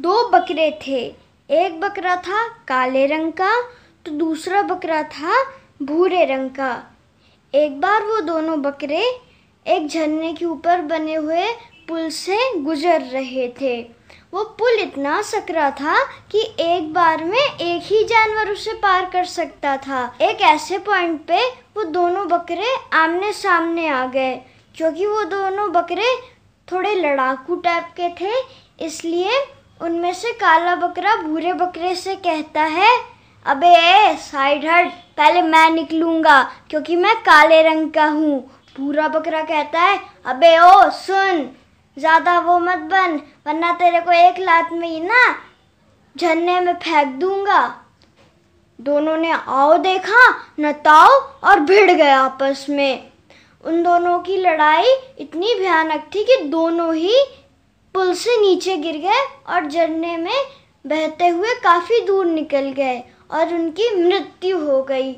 दो बकरे थे। एक बकरा था काले रंग का तो दूसरा बकरा था भूरे रंग का। एक बार वो दोनों बकरे एक झरने के ऊपर बने हुए पुल से गुजर रहे थे। वो पुल इतना सकरा था कि एक बार में एक ही जानवर उसे पार कर सकता था। एक ऐसे पॉइंट पे वो दोनों बकरे आमने सामने आ गए, क्योंकि वो दोनों बकरे थोड़े लड़ाकू टाइप के थे, इसलिए उनमें से काला बकरा भूरे बकरे से कहता है, अबे साइड हट पहले मैं निकलूँगा, क्योंकि मैं काले रंग का हूँ। भूरा बकरा कहता है, अबे, ओ, सुन, ज़्यादा वो मत बन, वरना तेरे को एक लात में ही ना झरने में फेंक दूँगा। दोनों ने, आओ देखा न ताओ और भिड़ गए आपस में। उन दोनों की लड़ाई इतनी भयानक थी कि दोनों ही पुल से नीचे गिर गए और झरने में बहते हुए काफ़ी दूर निकल गए और उनकी मृत्यु हो गई।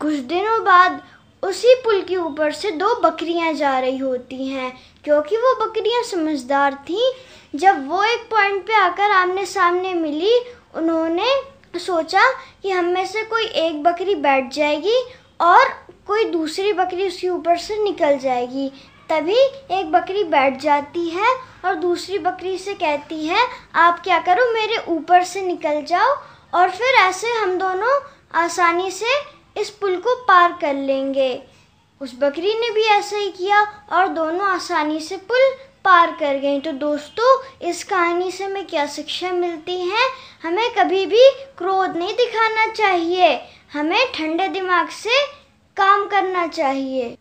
कुछ दिनों बाद उसी पुल के ऊपर से दो बकरियाँ जा रही होती हैं, क्योंकि वो बकरियाँ समझदार थीं। जब वो एक पॉइंट पे आकर आमने सामने मिली, उन्होंने सोचा कि हम में से कोई एक बकरी बैठ जाएगी और कोई दूसरी बकरी उसके ऊपर से निकल जाएगी। तभी एक बकरी बैठ जाती है और दूसरी बकरी से कहती है, आप क्या करो, मेरे ऊपर से निकल जाओ और फिर ऐसे हम दोनों आसानी से इस पुल को पार कर लेंगे। उस बकरी ने भी ऐसा ही किया और दोनों आसानी से पुल पार कर गई तो दोस्तों, इस कहानी से हमें क्या शिक्षा मिलती है? हमें कभी भी क्रोध नहीं दिखाना चाहिए। हमें ठंडे दिमाग से काम करना चाहिए।